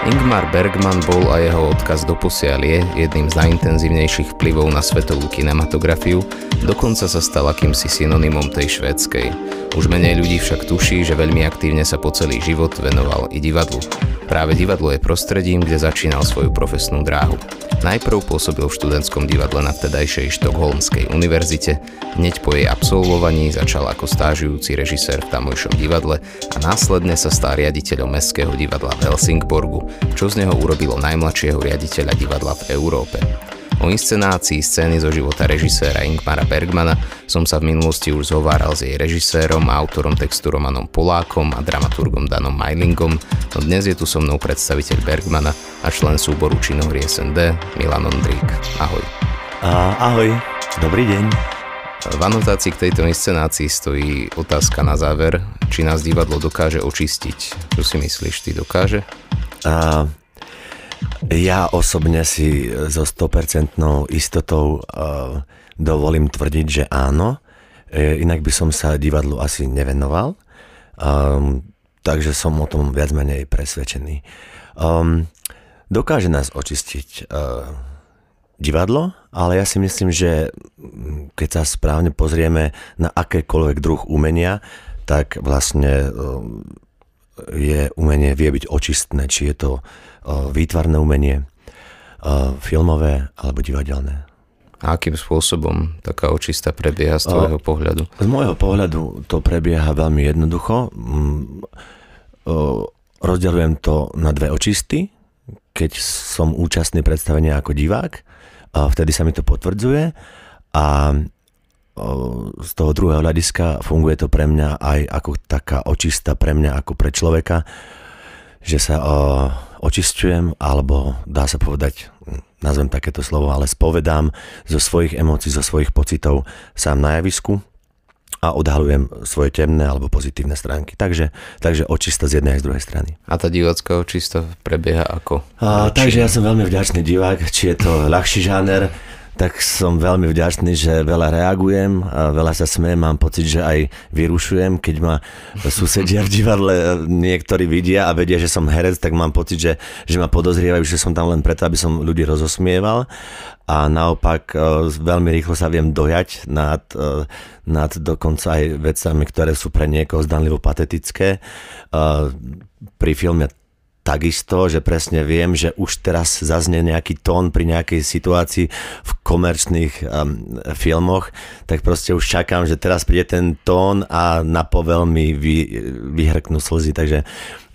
Ingmar Bergman bol a jeho odkaz do je jedným z najintenzívnejších vplyvov na svetovú kinematografiu, dokonca sa stal akýmsi synonymom tej švédskej. Už menej ľudí však tuší, že veľmi aktívne sa po celý život venoval i divadlu. Práve divadlo je prostredím, kde začínal svoju profesnú dráhu. Najprv pôsobil v študentskom divadle na vtedajšej štokholmskej univerzite, hneď po jej absolvovaní začal ako stážujúci režisér v tamojšom divadle a následne sa stal riaditeľom Mestského divadla v Helsingborgu, čo z neho urobilo najmladšieho riaditeľa divadla v Európe. O inscenácii scény zo života režiséra Ingmara Bergmana som sa v minulosti už zhováral s jej režisérom a autorom textu Romanom Polákom a dramaturgom Danom Majlingom, no dnes je tu so mnou predstaviteľ Bergmana a člen súboru činohry SND Milan Ondrík. Ahoj. A, ahoj, dobrý deň. V anotácii k tejto inscenácii stojí otázka na záver, či nás divadlo dokáže očistiť. Čo si myslíš, ty dokáže? A, ja osobne si so 100% istotou uh, dovolím tvrdiť, že áno. E, inak by som sa divadlu asi nevenoval. Um, takže som o tom viac menej presvedčený. Um, dokáže nás očistiť uh, divadlo, ale ja si myslím, že keď sa správne pozrieme na akékoľvek druh umenia, tak vlastne uh, je umenie vie byť očistné, či je to výtvarné umenie, filmové alebo divadelné. A akým spôsobom taká očista prebieha z tvojho pohľadu? Z môjho pohľadu to prebieha veľmi jednoducho. Mm, rozdeľujem to na dve očisty. Keď som účastný predstavenia ako divák, vtedy sa mi to potvrdzuje a z toho druhého hľadiska funguje to pre mňa aj ako taká očista pre mňa ako pre človeka, že sa očistujem, alebo dá sa povedať, nazvem takéto slovo, ale spovedám zo svojich emócií, zo svojich pocitov sám na javisku a odhalujem svoje temné alebo pozitívne stránky. Takže, takže očista z jednej aj z druhej strany. A tá divácká očista prebieha ako? A, takže ja som veľmi vďačný divák, či je to ľahší žáner, tak som veľmi vďačný, že veľa reagujem, a veľa sa smejem, mám pocit, že aj vyrušujem, keď ma susedia v divadle niektorí vidia a vedia, že som herec, tak mám pocit, že, že ma podozrievajú, že som tam len preto, aby som ľudí rozosmieval. A naopak e, veľmi rýchlo sa viem dojať nad, e, nad dokonca aj vecami, ktoré sú pre niekoho zdanlivo patetické. E, pri filme takisto, že presne viem, že už teraz zaznie nejaký tón pri nejakej situácii v komerčných um, filmoch, tak proste už čakám, že teraz príde ten tón a na povel mi vy, vyhrknú slzy. Takže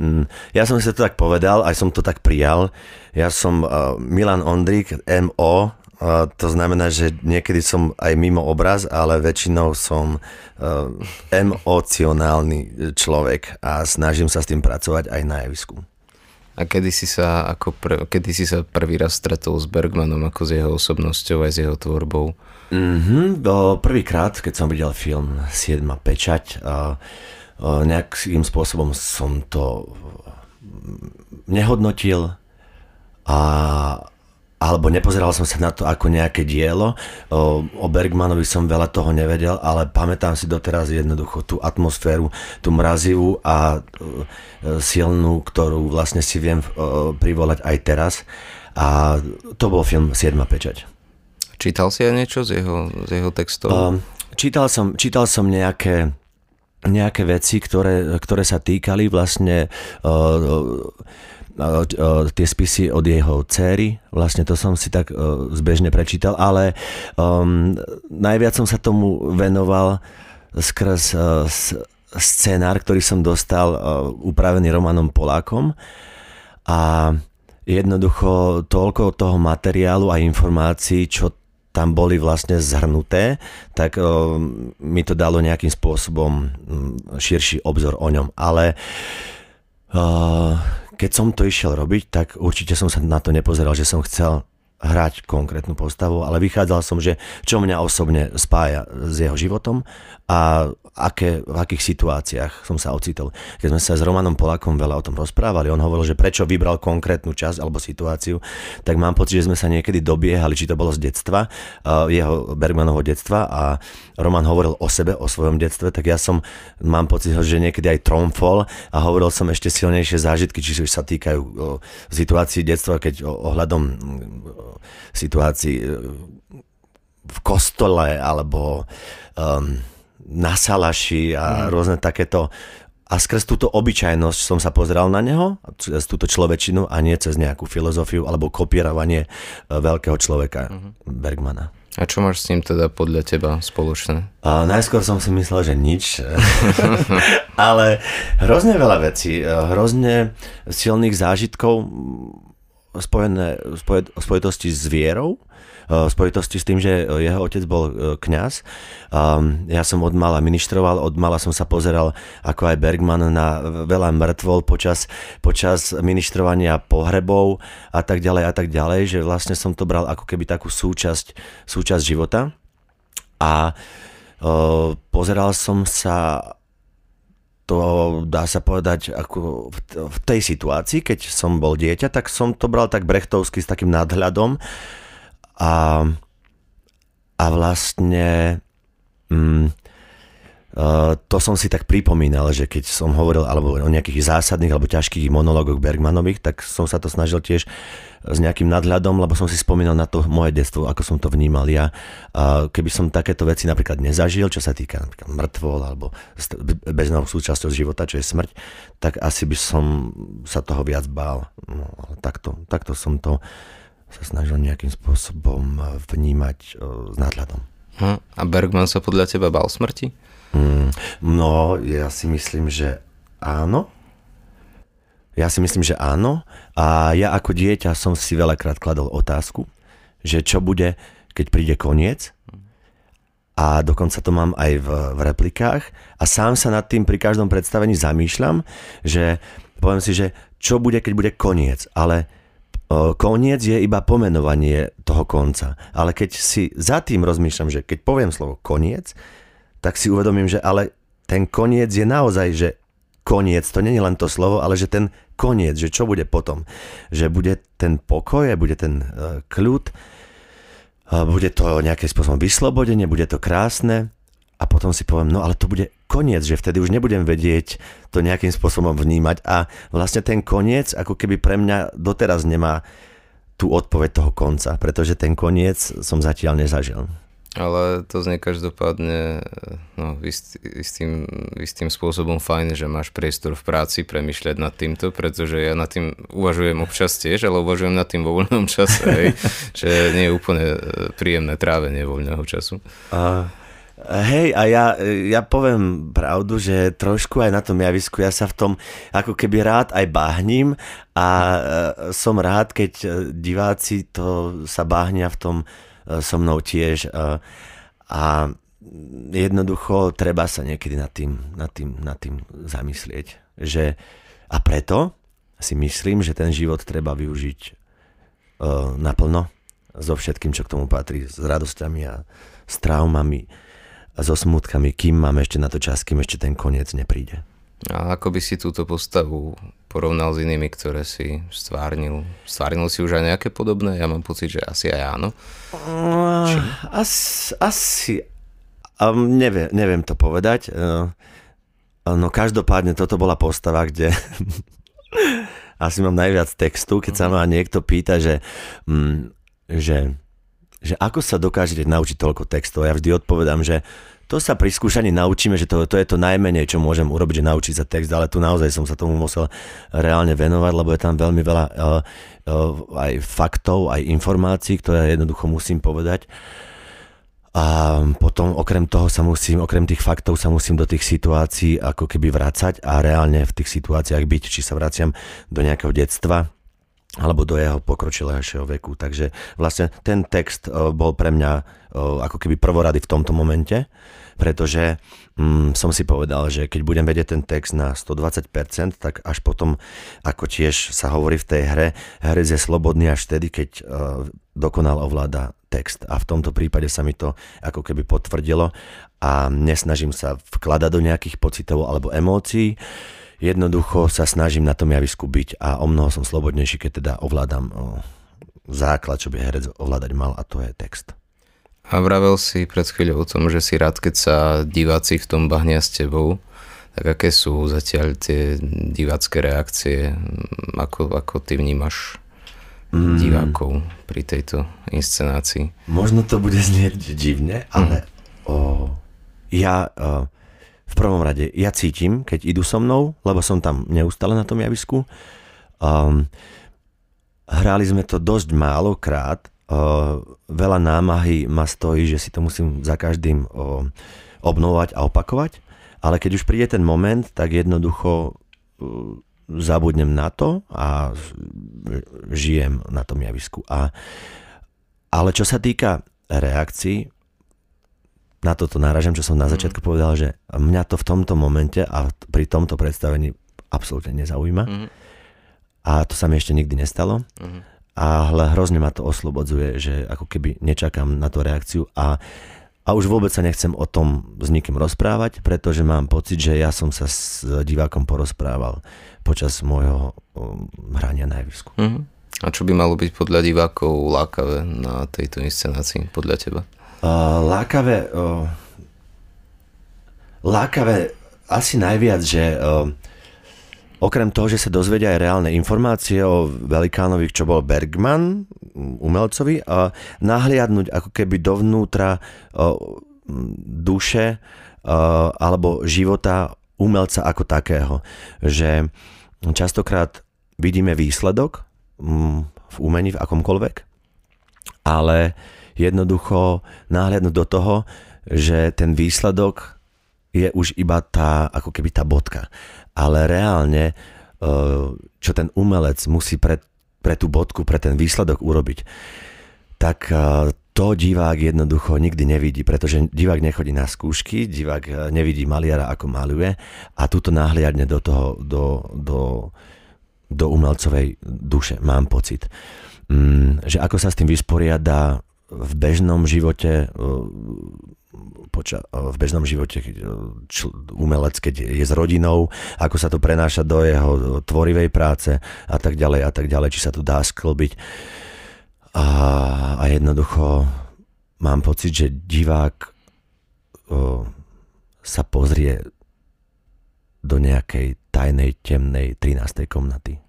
um, ja som si to tak povedal, aj som to tak prijal. Ja som uh, Milan Ondrík, MO, Uh, to znamená, že niekedy som aj mimo obraz, ale väčšinou som uh, emocionálny človek a snažím sa s tým pracovať aj na javisku. A kedy si sa, ako pr- kedy si sa prvý raz stretol s Bergmanom, ako s jeho osobnosťou aj s jeho tvorbou? Mm-hmm, prvýkrát, keď som videl film 7. pečať, a, a nejakým spôsobom som to nehodnotil a alebo nepozeral som sa na to ako nejaké dielo. O, o Bergmanovi som veľa toho nevedel, ale pamätám si doteraz jednoducho tú atmosféru, tú mrazivú a e, silnú, ktorú vlastne si viem e, privolať aj teraz. A to bol film 7. pečať. Čítal si aj niečo z jeho, z jeho textov? Um, čítal, som, čítal som nejaké nejaké veci, ktoré, ktoré sa týkali vlastne uh, tie spisy od jeho céry, vlastne to som si tak zbežne prečítal, ale um, najviac som sa tomu venoval skrz uh, scenár, ktorý som dostal uh, upravený Romanom Polákom a jednoducho toľko toho materiálu a informácií, čo tam boli vlastne zhrnuté, tak uh, mi to dalo nejakým spôsobom širší obzor o ňom. Ale uh, keď som to išiel robiť, tak určite som sa na to nepozeral, že som chcel hrať konkrétnu postavu, ale vychádzal som, že čo mňa osobne spája s jeho životom a aké, v akých situáciách som sa ocitol. Keď sme sa s Romanom Polakom veľa o tom rozprávali, on hovoril, že prečo vybral konkrétnu časť alebo situáciu, tak mám pocit, že sme sa niekedy dobiehali, či to bolo z detstva, jeho Bergmanovho detstva a Roman hovoril o sebe, o svojom detstve, tak ja som, mám pocit, že niekedy aj tromfol a hovoril som ešte silnejšie zážitky, či sa týkajú situácií detstva, keď ohľadom situácií e, v kostole alebo um, na salaši a mm. rôzne takéto a skrz túto obyčajnosť som sa pozeral na neho, cez túto človečinu a nie cez nejakú filozofiu alebo kopírovanie e, veľkého človeka mm-hmm. Bergmana. A čo máš s ním teda podľa teba spoločné? A najskôr som si myslel, že nič, ale hrozne veľa vecí, e, hrozne silných zážitkov spojené, v spojitosti s vierou, v spojitosti s tým, že jeho otec bol e, kňaz. Ja som od mala ministroval, od mala som sa pozeral ako aj Bergman na veľa mŕtvol počas, počas ministrovania pohrebov a tak ďalej a tak ďalej, že vlastne som to bral ako keby takú súčasť, súčasť života. A pozeral som sa to dá sa povedať ako v tej situácii, keď som bol dieťa, tak som to bral tak brechtovsky s takým nadhľadom a, a vlastne mm, Uh, to som si tak pripomínal, že keď som hovoril alebo o nejakých zásadných alebo ťažkých monologoch Bergmanových, tak som sa to snažil tiež s nejakým nadhľadom, lebo som si spomínal na to moje detstvo, ako som to vnímal ja. Uh, keby som takéto veci napríklad nezažil, čo sa týka napríklad mŕtvol alebo bežnou súčasťou života, čo je smrť, tak asi by som sa toho viac bál. No, ale takto, takto som to sa snažil nejakým spôsobom eh, vnímať eh, s nadhľadom. Hm. A Bergman sa podľa teba bál smrti? Mm, no, ja si myslím, že áno. Ja si myslím, že áno. A ja ako dieťa som si veľakrát kladol otázku, že čo bude, keď príde koniec. A dokonca to mám aj v, v replikách. A sám sa nad tým pri každom predstavení zamýšľam, že poviem si, že čo bude, keď bude koniec. Ale koniec je iba pomenovanie toho konca. Ale keď si za tým rozmýšľam, že keď poviem slovo koniec, tak si uvedomím, že ale ten koniec je naozaj, že koniec, to nie je len to slovo, ale že ten koniec, že čo bude potom. Že bude ten pokoj, bude ten uh, kľud, uh, bude to nejakým spôsobom vyslobodenie, bude to krásne a potom si poviem, no ale to bude koniec, že vtedy už nebudem vedieť to nejakým spôsobom vnímať a vlastne ten koniec ako keby pre mňa doteraz nemá tú odpoveď toho konca, pretože ten koniec som zatiaľ nezažil. Ale to znie každopádne no, ist, istým, istým spôsobom fajn, že máš priestor v práci premyšľať nad týmto, pretože ja nad tým uvažujem občas tiež, ale uvažujem nad tým vo voľnom čase, hej, že nie je úplne príjemné trávenie voľného času. Uh... Hej, a ja, ja poviem pravdu, že trošku aj na tom javisku ja sa v tom ako keby rád aj báhnim a e, som rád, keď e, diváci to sa báhnia v tom e, so mnou tiež a jednoducho treba sa niekedy nad tým, nad tým, nad tým zamyslieť. Že, a preto si myslím, že ten život treba využiť naplno so všetkým, čo k tomu patrí, s radosťami a s traumami so smutkami, kým máme ešte na to čas, kým ešte ten koniec nepríde. A ako by si túto postavu porovnal s inými, ktoré si stvárnil? Stvárnil si už aj nejaké podobné? Ja mám pocit, že asi aj áno. Uh, asi, asi um, neviem, neviem to povedať. Uh, no každopádne toto bola postava, kde asi mám najviac textu, keď sa ma niekto pýta, že, um, že že ako sa dokážete naučiť toľko textov. Ja vždy odpovedám, že to sa pri skúšaní naučíme, že to, to je to najmenej, čo môžem urobiť, že naučiť sa text, ale tu naozaj som sa tomu musel reálne venovať, lebo je tam veľmi veľa uh, uh, aj faktov, aj informácií, ktoré jednoducho musím povedať. A potom okrem toho sa musím, okrem tých faktov sa musím do tých situácií ako keby vrácať a reálne v tých situáciách byť, či sa vraciam do nejakého detstva, alebo do jeho pokročilejšieho veku. Takže vlastne ten text bol pre mňa ako keby prvorady v tomto momente, pretože mm, som si povedal, že keď budem vedieť ten text na 120%, tak až potom, ako tiež sa hovorí v tej hre, herec je slobodný až vtedy, keď uh, dokonal ovláda text. A v tomto prípade sa mi to ako keby potvrdilo a nesnažím sa vkladať do nejakých pocitov alebo emócií, jednoducho sa snažím na tom javisku byť a o mnoho som slobodnejší, keď teda ovládam základ, čo by herec ovládať mal a to je text. A vravel si pred chvíľou o tom, že si rád, keď sa diváci v tom bahnia s tebou. Tak aké sú zatiaľ tie divácké reakcie? Ako, ako ty vnímaš mm. divákov pri tejto inscenácii? Možno to bude znieť divne, ale mm. o, ja o, v prvom rade, ja cítim, keď idú so mnou, lebo som tam neustále na tom javisku. Um, hrali sme to dosť málo krát, uh, veľa námahy ma stojí, že si to musím za každým uh, obnovať a opakovať, ale keď už príde ten moment, tak jednoducho uh, zabudnem na to a žijem na tom javisku. A, ale čo sa týka reakcií, na toto náražam, čo som na mhm. začiatku mm. povedal, že mňa to v tomto momente a pri tomto predstavení absolútne nezaujíma. Mm. A to sa mi ešte nikdy nestalo. Mm. Ale hrozne ma to oslobodzuje, že ako keby nečakám na tú reakciu a, a už vôbec sa nechcem o tom s nikým rozprávať, pretože mám pocit, že ja som sa s divákom porozprával počas môjho um, hrania na javisku. Mm. A čo by malo byť podľa divákov lákavé na tejto inscenácii, podľa teba? Lákavé, uh, lákavé asi najviac, že uh, okrem toho, že sa dozvedia aj reálne informácie o velikánovi, čo bol Bergman, umelcovi, a nahliadnúť ako keby dovnútra uh, duše uh, alebo života umelca ako takého. Že častokrát vidíme výsledok um, v umení v akomkoľvek, ale jednoducho náhľadnúť do toho, že ten výsledok je už iba tá, ako keby tá bodka. Ale reálne, e, čo ten umelec musí pre, pre tú bodku, pre ten výsledok urobiť, tak e, to divák jednoducho nikdy nevidí, pretože divák nechodí na skúšky, divák e, nevidí maliara, ako maluje a túto náhliadne do toho, do, do, do umelcovej duše, mám pocit. Mm, že ako sa s tým vysporiada v bežnom živote poča, v bežnom živote čl, umelec, keď je s rodinou, ako sa to prenáša do jeho tvorivej práce a tak ďalej a tak ďalej, či sa to dá sklbiť. A, a jednoducho mám pocit, že divák o, sa pozrie do nejakej tajnej, temnej 13. komnaty.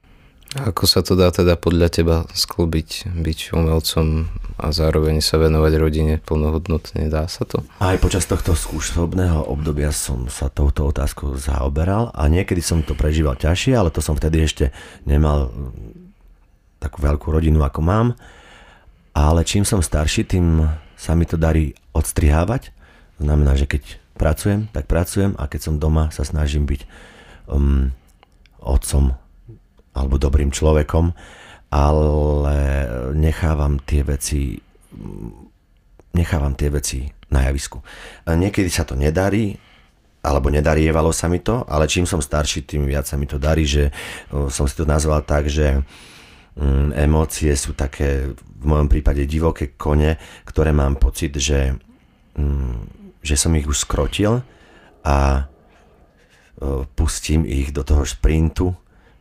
Ako sa to dá teda podľa teba sklbiť, byť umelcom a zároveň sa venovať rodine plnohodnotne? Dá sa to? Aj počas tohto skúšobného obdobia som sa touto otázkou zaoberal a niekedy som to prežíval ťažšie, ale to som vtedy ešte nemal mm, takú veľkú rodinu, ako mám. Ale čím som starší, tým sa mi to darí odstrihávať. Znamená, že keď pracujem, tak pracujem a keď som doma, sa snažím byť um, otcom alebo dobrým človekom, ale nechávam tie veci nechávam tie veci na javisku. Niekedy sa to nedarí, alebo nedarievalo sa mi to, ale čím som starší, tým viac sa mi to darí, že som si to nazval tak, že mm, emócie sú také v mojom prípade divoké kone, ktoré mám pocit, že, mm, že som ich už skrotil a pustím ich do toho šprintu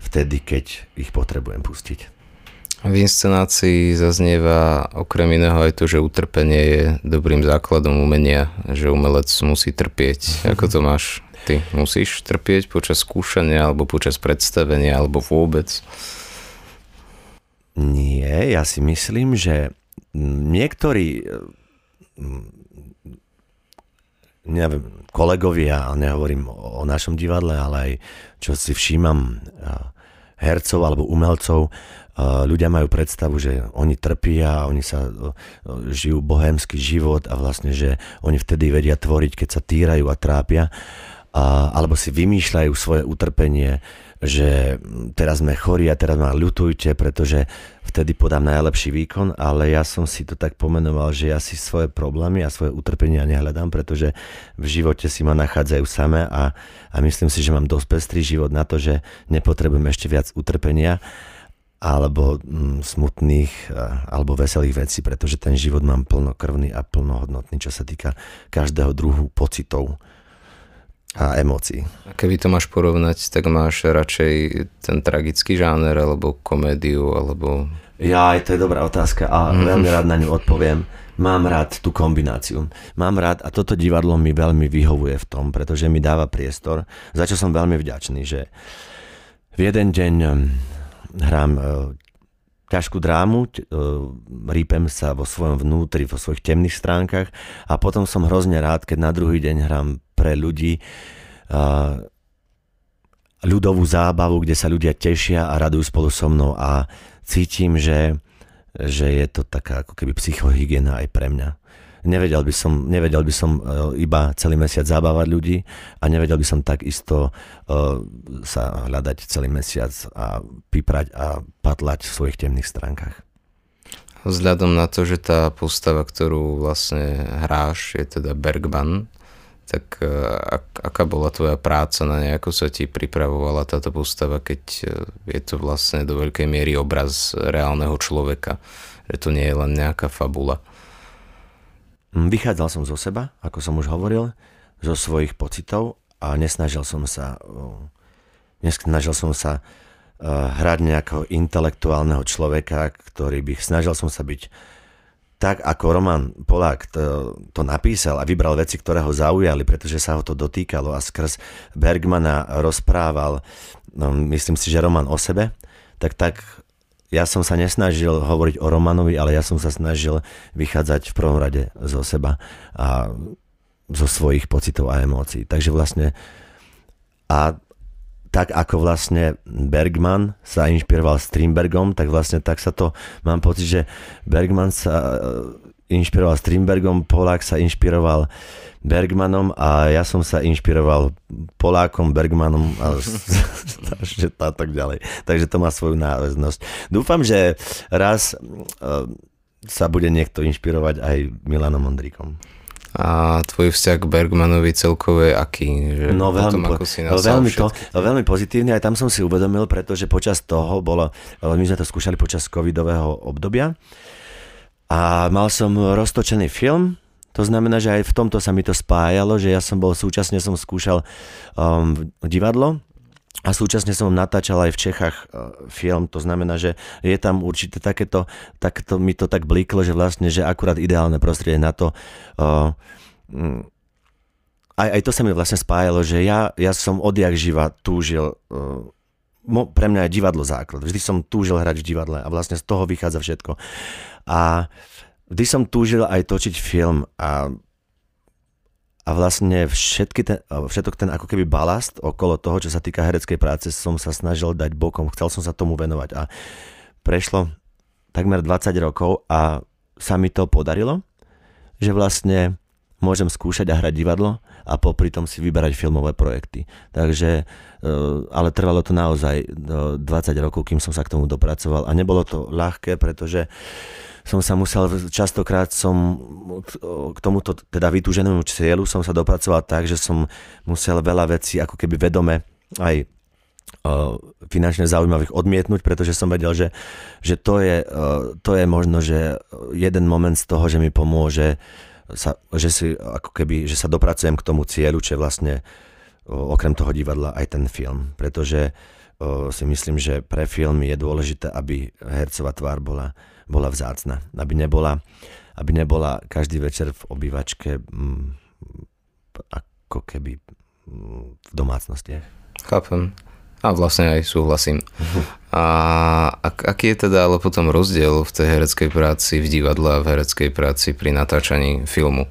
vtedy, keď ich potrebujem pustiť. V inscenácii zaznieva okrem iného aj to, že utrpenie je dobrým základom umenia, že umelec musí trpieť. Ako to máš ty? Musíš trpieť počas skúšania, alebo počas predstavenia, alebo vôbec? Nie, ja si myslím, že niektorí neviem, kolegovia, nehovorím o našom divadle, ale aj čo si všímam hercov alebo umelcov, ľudia majú predstavu, že oni trpia, oni sa žijú bohémsky život a vlastne, že oni vtedy vedia tvoriť, keď sa týrajú a trápia, alebo si vymýšľajú svoje utrpenie že teraz sme chorí a teraz ma ľutujte, pretože vtedy podám najlepší výkon, ale ja som si to tak pomenoval, že ja si svoje problémy a svoje utrpenia nehľadám, pretože v živote si ma nachádzajú samé a, a myslím si, že mám dosť pestrý život na to, že nepotrebujem ešte viac utrpenia alebo mm, smutných alebo veselých vecí, pretože ten život mám plnokrvný a plnohodnotný, čo sa týka každého druhu pocitov a emócií. A keby to máš porovnať, tak máš radšej ten tragický žáner, alebo komédiu, alebo... Ja, to je dobrá otázka a mm. veľmi rád na ňu odpoviem. Mám rád tú kombináciu. Mám rád a toto divadlo mi veľmi vyhovuje v tom, pretože mi dáva priestor, za čo som veľmi vďačný, že v jeden deň hm, hrám hm, ťažkú drámu, hm, rípem sa vo svojom vnútri, vo svojich temných stránkach a potom som hrozne rád, keď na druhý deň hrám pre ľudí ľudovú zábavu, kde sa ľudia tešia a radujú spolu so mnou a cítim, že, že je to taká ako keby psychohygiena aj pre mňa. Nevedel by, som, nevedel by som e, iba celý mesiac zabávať ľudí a nevedel by som takisto uh, sa hľadať celý mesiac a piprať a patlať v svojich temných stránkach. Vzhľadom na to, že tá postava, ktorú vlastne hráš, je teda Bergman, tak e, ak, aká bola tvoja práca na nejako sa ti pripravovala táto postava, keď e, je to vlastne do veľkej miery obraz reálneho človeka, že to nie je len nejaká fabula? Mm, vychádzal som zo seba, ako som už hovoril, zo svojich pocitov a nesnažil som sa nesnažil som sa e, hrať nejakého intelektuálneho človeka, ktorý by snažil som sa byť tak ako Roman Polák to, to napísal a vybral veci, ktoré ho zaujali, pretože sa ho to dotýkalo a skrz Bergmana rozprával, no, myslím si, že Roman o sebe, tak tak ja som sa nesnažil hovoriť o Romanovi, ale ja som sa snažil vychádzať v prvom rade zo seba a zo svojich pocitov a emócií. Takže vlastne a tak ako vlastne Bergman sa inšpiroval Strindbergom, tak vlastne tak sa to, mám pocit, že Bergman sa inšpiroval Strindbergom, Polák sa inšpiroval Bergmanom a ja som sa inšpiroval Polákom, Bergmanom a, a tak ďalej. Takže to má svoju náväznosť. Dúfam, že raz uh, sa bude niekto inšpirovať aj Milanom Ondríkom a tvoj vzťah k Bergmanovi celkovo je aký? Že no veľmi, potom, ako si veľmi, to, veľmi pozitívne, aj tam som si uvedomil, pretože počas toho bolo, my sme to skúšali počas covidového obdobia a mal som roztočený film, to znamená, že aj v tomto sa mi to spájalo, že ja som bol, súčasne som skúšal um, divadlo, a súčasne som natáčal aj v Čechách uh, film, to znamená, že je tam určite takéto, takéto mi to tak blíklo, že vlastne, že akurát ideálne prostredie na to, uh, mm, aj, aj to sa mi vlastne spájalo, že ja, ja som odjak živa túžil, uh, pre mňa je divadlo základ, vždy som túžil hrať v divadle a vlastne z toho vychádza všetko. A vždy som túžil aj točiť film a a vlastne všetky ten, všetok ten ako keby balast okolo toho, čo sa týka hereckej práce, som sa snažil dať bokom, chcel som sa tomu venovať. A prešlo takmer 20 rokov a sa mi to podarilo, že vlastne môžem skúšať a hrať divadlo a popri tom si vyberať filmové projekty. Takže, e, ale trvalo to naozaj 20 rokov, kým som sa k tomu dopracoval a nebolo to ľahké, pretože som sa musel, častokrát som k tomuto teda vytúženému cieľu som sa dopracoval tak, že som musel veľa vecí ako keby vedome aj finančne zaujímavých odmietnúť, pretože som vedel, že, že to, je, to je možno, že jeden moment z toho, že mi pomôže sa, že, si, ako keby, že sa dopracujem k tomu cieľu, čo je vlastne okrem toho divadla aj ten film. Pretože si myslím, že pre film je dôležité, aby hercová tvár bola bola vzácna. Aby nebola, aby nebola každý večer v obývačke mm, ako keby mm, v domácnostiach. Chápem. A vlastne aj súhlasím. A ak, aký je teda ale potom rozdiel v tej hereckej práci v divadle a v hereckej práci pri natáčaní filmu?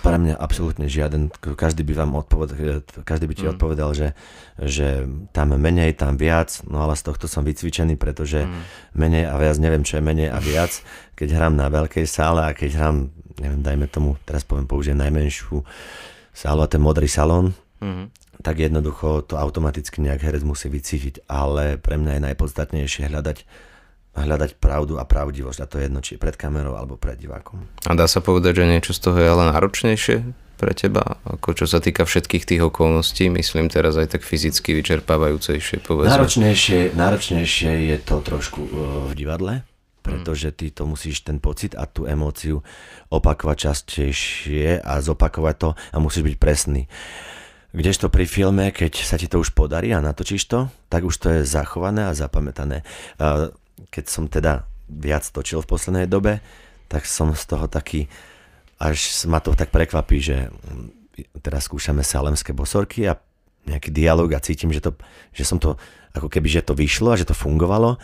Pre mňa absolútne žiaden. Každý by vám odpovedal, každý by ti mm. odpovedal, že, že tam menej, tam viac, no ale z tohto som vycvičený, pretože mm. menej a viac, neviem čo je menej a viac, keď hrám na veľkej sále a keď hrám, neviem, dajme tomu, teraz poviem, použijem najmenšiu sálu a ten modrý salón, mm. Tak jednoducho to automaticky nejak herec musí vycítiť, ale pre mňa je najpodstatnejšie hľadať hľadať pravdu a pravdivosť a to je jedno, či pred kamerou alebo pred divákom. A dá sa povedať, že niečo z toho je ale náročnejšie pre teba, ako čo sa týka všetkých tých okolností, myslím teraz aj tak fyzicky vyčerpávajúcejšie, povedzme. Náročnejšie, náročnejšie je to trošku uh, v divadle, pretože ty to musíš ten pocit a tú emóciu opakovať častejšie a zopakovať to a musíš byť presný. Kdežto pri filme, keď sa ti to už podarí a natočíš to, tak už to je zachované a zapamätané. Keď som teda viac točil v poslednej dobe, tak som z toho taký, až ma to tak prekvapí, že teraz skúšame salemské bosorky a nejaký dialog a cítim, že, to, že som to, ako keby, že to vyšlo a že to fungovalo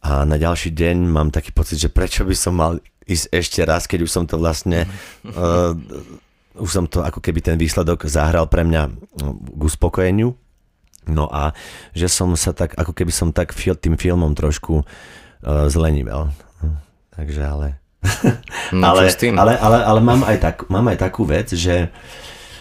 a na ďalší deň mám taký pocit, že prečo by som mal ísť ešte raz, keď už som to vlastne uh, už som to ako keby ten výsledok zahral pre mňa k uspokojeniu. No a že som sa tak, ako keby som tak tým filmom trošku uh, zlenivel. No, takže ale... No, ale, ale, ale, ale mám, aj tak, mám aj takú vec, že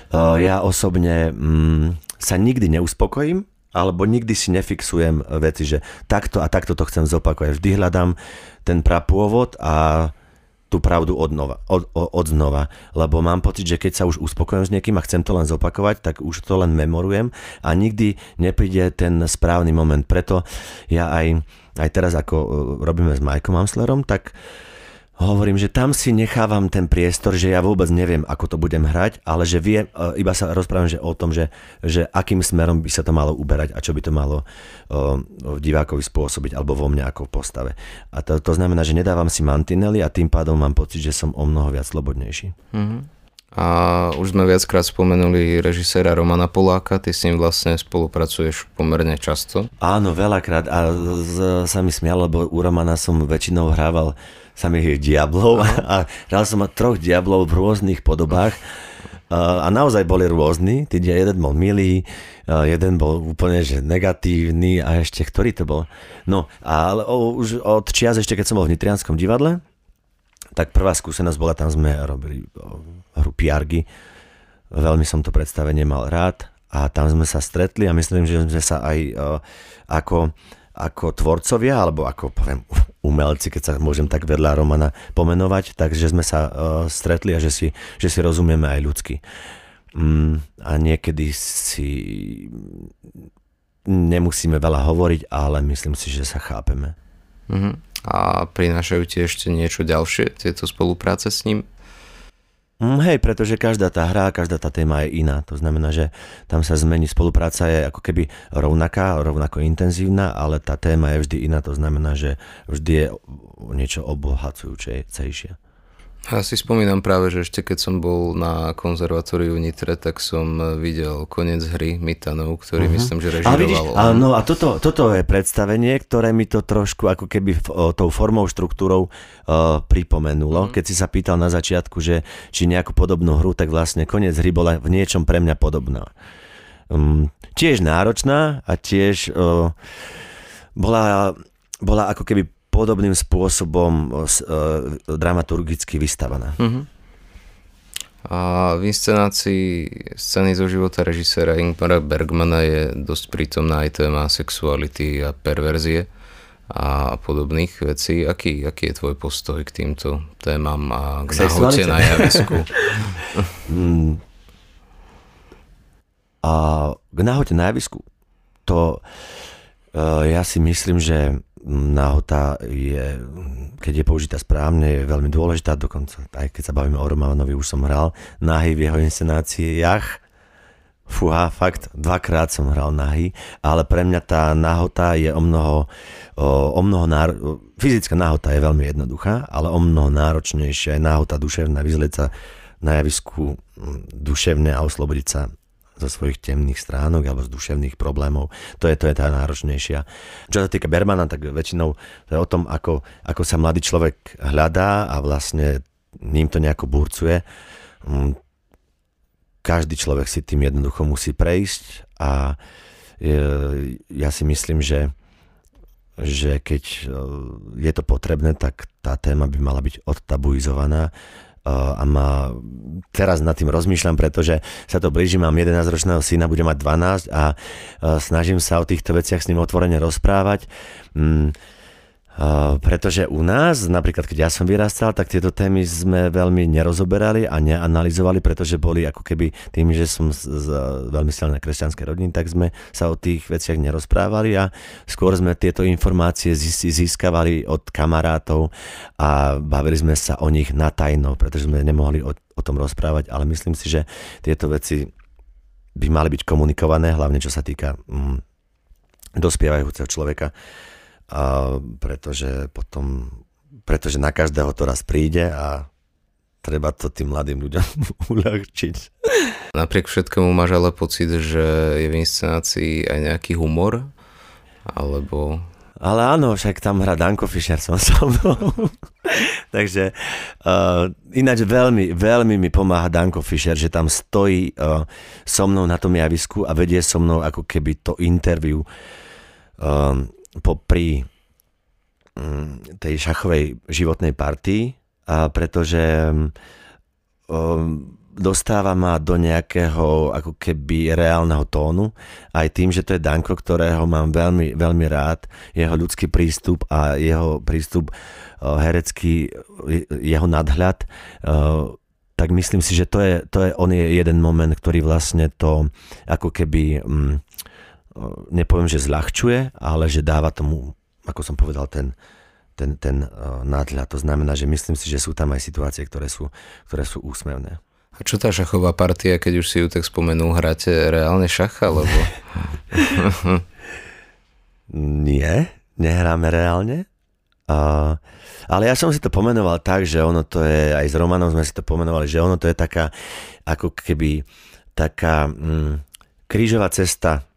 uh, ja osobne um, sa nikdy neuspokojím, alebo nikdy si nefixujem veci, že takto a takto to chcem zopakovať. Vždy hľadám ten prapôvod a tú pravdu od, od, od znova, lebo mám pocit, že keď sa už uspokojujem s niekým a chcem to len zopakovať, tak už to len memorujem a nikdy nepríde ten správny moment. Preto ja aj, aj teraz, ako e, robíme s Majkom Amslerom, tak uh, hovorím, že tam si nechávam ten priestor, že ja vôbec neviem, ako to budem hrať, ale že viem, e, iba sa rozprávam že o tom, že, že akým smerom by sa to malo uberať a čo by to malo uh, divákovi spôsobiť alebo vo mne ako v postave. A to, to znamená, že nedávam si mantinely a tým pádom mám pocit, že som o mnoho viac slobodnejší. Mm-hmm. A už sme viackrát spomenuli režiséra Romana Poláka, ty s ním vlastne spolupracuješ pomerne často. Áno, veľakrát a z, sa mi smial, lebo u Romana som väčšinou hrával samých diablov a hral som troch diablov v rôznych podobách a naozaj boli rôzni, tí jeden bol milý, jeden bol úplne že negatívny a ešte ktorý to bol. No, ale už od čias ešte keď som bol v Nitrianskom divadle, tak prvá skúsenosť bola, tam sme robili hru Piargy, veľmi som to predstavenie mal rád a tam sme sa stretli a myslím, že sme sa aj ako ako tvorcovia, alebo ako poviem umelci, keď sa môžem tak vedľa Romana pomenovať, takže sme sa uh, stretli a že si, že si rozumieme aj ľudsky. Mm, a niekedy si nemusíme veľa hovoriť, ale myslím si, že sa chápeme. Uh-huh. A prinášajú ti ešte niečo ďalšie, tieto spolupráce s ním? Mm, hej, pretože každá tá hra, každá tá téma je iná. To znamená, že tam sa zmení, spolupráca je ako keby rovnaká, rovnako intenzívna, ale tá téma je vždy iná. To znamená, že vždy je niečo obohacujúcejšie. Ja si spomínam práve, že ešte keď som bol na konzervatóriu Nitre, tak som videl koniec hry Mitanov, ktorý uh-huh. myslím, že režiroval. A vidíš, no a toto, toto je predstavenie, ktoré mi to trošku ako keby o, tou formou, štruktúrou uh, pripomenulo. Uh-huh. Keď si sa pýtal na začiatku, že či nejakú podobnú hru, tak vlastne koniec hry bola v niečom pre mňa podobná. Um, tiež náročná a tiež uh, bola, bola ako keby podobným spôsobom uh, dramaturgicky vystavaná. Uh-huh. A v inscenácii scény zo života režiséra Ingmara Bergmana je dosť prítomná aj téma sexuality a perverzie a podobných vecí. Aký, aký je tvoj postoj k týmto témam a k nahote na javisku? Mm. a k nahote na javisku to uh, ja si myslím, že nahota je, keď je použitá správne, je veľmi dôležitá, dokonca aj keď sa bavíme o Romanovi, už som hral nahy v jeho inscenáciách, Fúha, fakt, dvakrát som hral nahy, ale pre mňa tá nahota je o mnoho, o, o mnoho náro... fyzická nahota je veľmi jednoduchá, ale o mnoho náročnejšia je nahota duševná, vyzlieť sa na javisku duševne a oslobodiť sa zo svojich temných stránok alebo z duševných problémov. To je, to je tá náročnejšia. Čo sa týka Bermana, tak väčšinou to je o tom, ako, ako sa mladý človek hľadá a vlastne ním to nejako burcuje. Mm, každý človek si tým jednoducho musí prejsť a ja si myslím, že že keď e, je to potrebné, tak tá téma by mala byť odtabuizovaná a ma, teraz nad tým rozmýšľam, pretože sa to blíži, mám 11-ročného syna, bude mať 12 a snažím sa o týchto veciach s ním otvorene rozprávať. Mm, pretože u nás, napríklad keď ja som vyrastal, tak tieto témy sme veľmi nerozoberali a neanalizovali, pretože boli ako keby tým, že som z, z veľmi silnej kresťanskej rodiny, tak sme sa o tých veciach nerozprávali a skôr sme tieto informácie získavali od kamarátov a bavili sme sa o nich na tajno, pretože sme nemohli o, o tom rozprávať, ale myslím si, že tieto veci by mali byť komunikované, hlavne čo sa týka mm, dospievajúceho človeka a pretože potom, pretože na každého to raz príde a treba to tým mladým ľuďom uľahčiť. Napriek všetkému máš ale pocit, že je v inscenácii aj nejaký humor? Alebo... Ale áno, však tam hrá Danko Fischer som so mnou. Takže uh, ináč veľmi, veľmi mi pomáha Danko Fischer, že tam stojí uh, so mnou na tom javisku a vedie so mnou ako keby to interview. Uh, popri mm, tej šachovej životnej partii, a pretože um, dostáva ma do nejakého ako keby reálneho tónu, aj tým, že to je Danko, ktorého mám veľmi, veľmi rád, jeho ľudský prístup a jeho prístup uh, herecký, jeho nadhľad, uh, tak myslím si, že to je, to je, on je jeden moment, ktorý vlastne to ako keby um, nepoviem, že zľahčuje, ale že dáva tomu, ako som povedal, ten, ten, ten nadhľad. To znamená, že myslím si, že sú tam aj situácie, ktoré sú, ktoré sú úsmevné. A čo tá šachová partia, keď už si ju tak spomenul, hráte reálne šach, alebo? Nie, nehráme reálne. Uh, ale ja som si to pomenoval tak, že ono to je, aj s Romanom sme si to pomenovali, že ono to je taká, ako keby taká mm, krížová cesta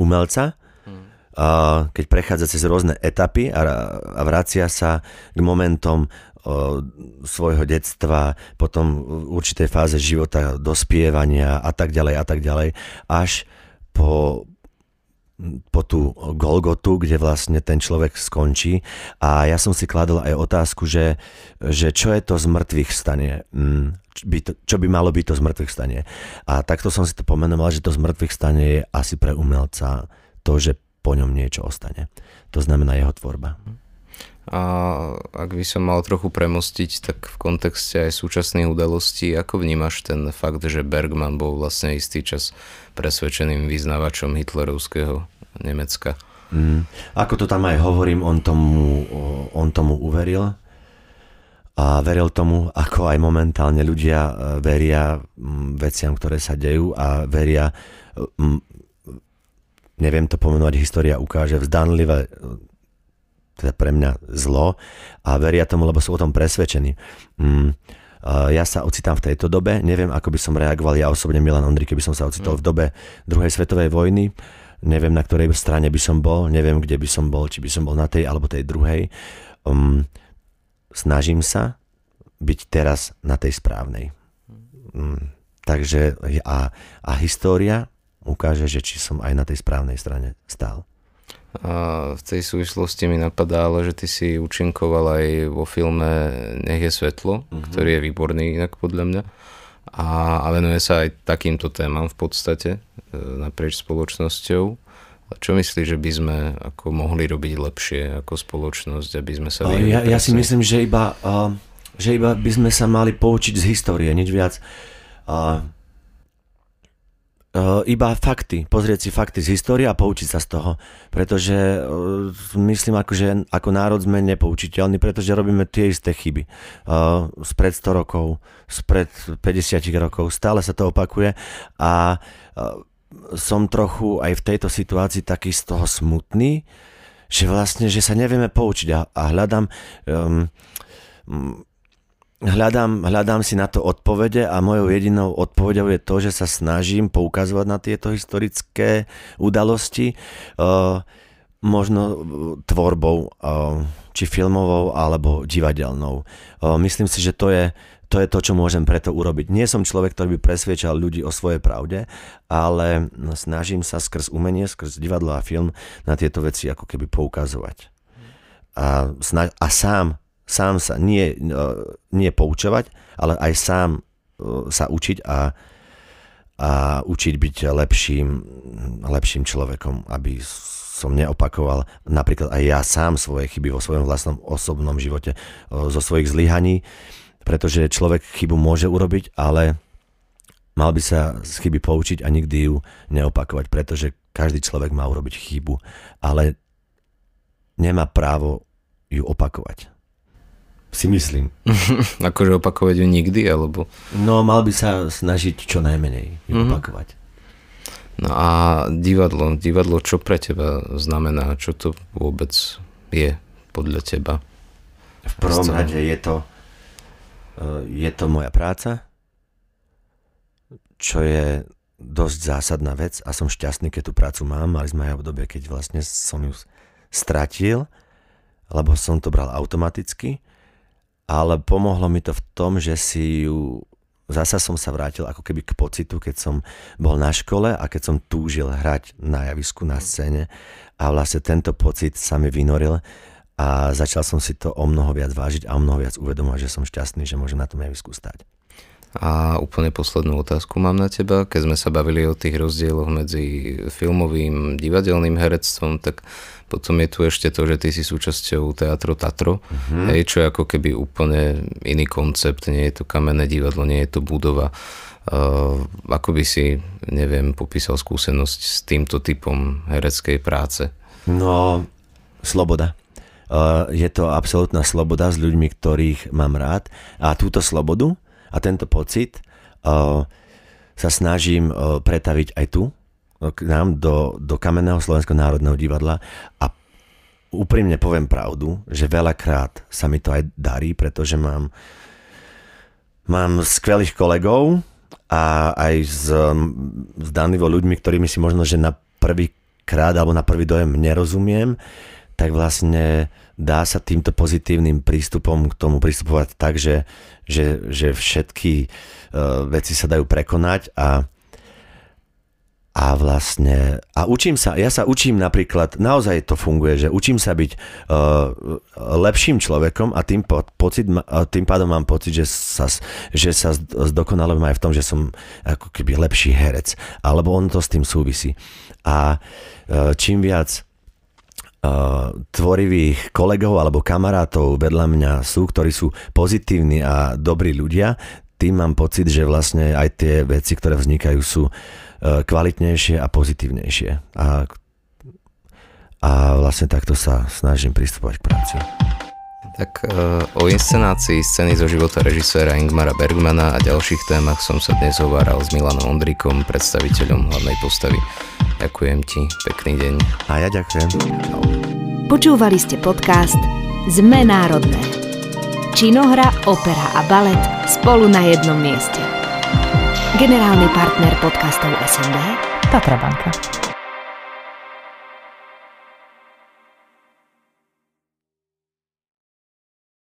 umelca, a keď prechádza cez rôzne etapy a, a vracia sa k momentom o, svojho detstva, potom v určitej fáze života, dospievania a tak ďalej a tak ďalej, až po, po tú Golgotu, kde vlastne ten človek skončí. A ja som si kladol aj otázku, že, že čo je to z mŕtvych stanie? Mm, by to, čo by malo byť to z mŕtvych stanie? A takto som si to pomenoval, že to z mŕtvych stanie je asi pre umelca to, že po ňom niečo ostane. To znamená jeho tvorba. A ak by som mal trochu premostiť, tak v kontexte aj súčasných udalostí, ako vnímaš ten fakt, že Bergman bol vlastne istý čas presvedčeným vyznávačom hitlerovského Nemecka? Mm. Ako to tam aj hovorím, on tomu, on tomu uveril a veril tomu, ako aj momentálne ľudia e, veria veciam, ktoré sa dejú a veria neviem to pomenovať, história ukáže, vzdanlivé teda pre mňa zlo a veria tomu, lebo sú o tom presvedčení. Mm, ja sa ocitám v tejto dobe, neviem, ako by som reagoval ja osobne Milan Ondry, keby som sa ocitol v dobe druhej svetovej vojny, neviem, na ktorej strane by som bol, neviem, kde by som bol, či by som bol na tej alebo tej druhej. Um, snažím sa byť teraz na tej správnej. Um, takže a, a história ukáže, že či som aj na tej správnej strane stál. A v tej súvislosti mi napadá, ale že ty si účinkoval aj vo filme Nech je svetlo, mm-hmm. ktorý je výborný inak podľa mňa. A, a venuje sa aj takýmto témam v podstate e, naprieč spoločnosťou. A čo myslíš, že by sme ako mohli robiť lepšie ako spoločnosť, aby sme sa? Ja, ja si myslím, že iba, že iba by sme sa mali poučiť z histórie, nič viac. Uh, iba fakty, pozrieť si fakty z histórie a poučiť sa z toho. Pretože uh, myslím, ako, že ako národ sme nepoučiteľní, pretože robíme tie isté chyby. Uh, spred 100 rokov, spred 50 rokov, stále sa to opakuje a som trochu aj v tejto situácii taký z toho smutný, že vlastne, že sa nevieme poučiť a, a hľadám um, hľadám, hľadám si na to odpovede a mojou jedinou odpovedou je to, že sa snažím poukazovať na tieto historické udalosti, uh, možno tvorbou, uh, či filmovou, alebo divadelnou. Myslím si, že to je, to je to, čo môžem preto urobiť. Nie som človek, ktorý by presviečal ľudí o svojej pravde, ale snažím sa skrz umenie, skrz divadlo a film na tieto veci ako keby poukazovať. A, a sám sám sa, nie, nie poučovať, ale aj sám sa učiť a, a učiť byť lepším, lepším človekom, aby som neopakoval napríklad aj ja sám svoje chyby vo svojom vlastnom osobnom živote, zo svojich zlyhaní, pretože človek chybu môže urobiť, ale mal by sa z chyby poučiť a nikdy ju neopakovať, pretože každý človek má urobiť chybu, ale nemá právo ju opakovať. Si myslím. akože opakovať ju nikdy, alebo? No, mal by sa snažiť čo najmenej mm-hmm. opakovať. No a divadlo, divadlo čo pre teba znamená? Čo to vôbec je podľa teba? V prvom rade je to, eh, je to moja práca, čo je dosť zásadná vec a som šťastný, keď tú prácu mám. Mali sme aj obdobie, keď vlastne som ju stratil, lebo som to bral automaticky, ale pomohlo mi to v tom, že si ju zasa som sa vrátil ako keby k pocitu, keď som bol na škole a keď som túžil hrať na javisku, na scéne a vlastne tento pocit sa mi vynoril a začal som si to o mnoho viac vážiť a o mnoho viac uvedomovať, že som šťastný, že môžem na tom javisku stať. A úplne poslednú otázku mám na teba. Keď sme sa bavili o tých rozdieloch medzi filmovým, divadelným herectvom, tak potom je tu ešte to, že ty si súčasťou Teatro Tatro, mm-hmm. hej, čo je ako keby úplne iný koncept, nie je to kamenné divadlo, nie je to budova. Uh, ako by si, neviem, popísal skúsenosť s týmto typom hereckej práce? No, sloboda. Je to absolútna sloboda s ľuďmi, ktorých mám rád. A túto slobodu a tento pocit uh, sa snažím uh, pretaviť aj tu, k nám, do, do Kamenného Slovenského národného divadla. A úprimne poviem pravdu, že veľakrát sa mi to aj darí, pretože mám, mám skvelých kolegov a aj s, s Danivo ľuďmi, ktorými si možno, že na prvý krát alebo na prvý dojem nerozumiem, tak vlastne dá sa týmto pozitívnym prístupom k tomu pristupovať tak, že, že, že všetky uh, veci sa dajú prekonať a a vlastne, a učím sa, ja sa učím napríklad, naozaj to funguje, že učím sa byť uh, lepším človekom a tým, po, pocit, uh, tým pádom mám pocit, že sa, že sa zdokonalujem aj v tom, že som ako keby lepší herec, alebo on to s tým súvisí. A uh, čím viac tvorivých kolegov alebo kamarátov vedľa mňa sú, ktorí sú pozitívni a dobrí ľudia, tým mám pocit, že vlastne aj tie veci, ktoré vznikajú, sú uh, kvalitnejšie a pozitívnejšie. A, a vlastne takto sa snažím pristupovať k práci. Tak uh, o inscenácii scény zo života režiséra Ingmara Bergmana a ďalších témach som sa dnes hováral s Milanom Ondrikom, predstaviteľom hlavnej postavy. Ďakujem ti, pekný deň. A ja ďakujem. Čau. Počúvali ste podcast Zme národné. Činohra, opera a balet spolu na jednom mieste. Generálny partner podcastov SND Tatra Banka.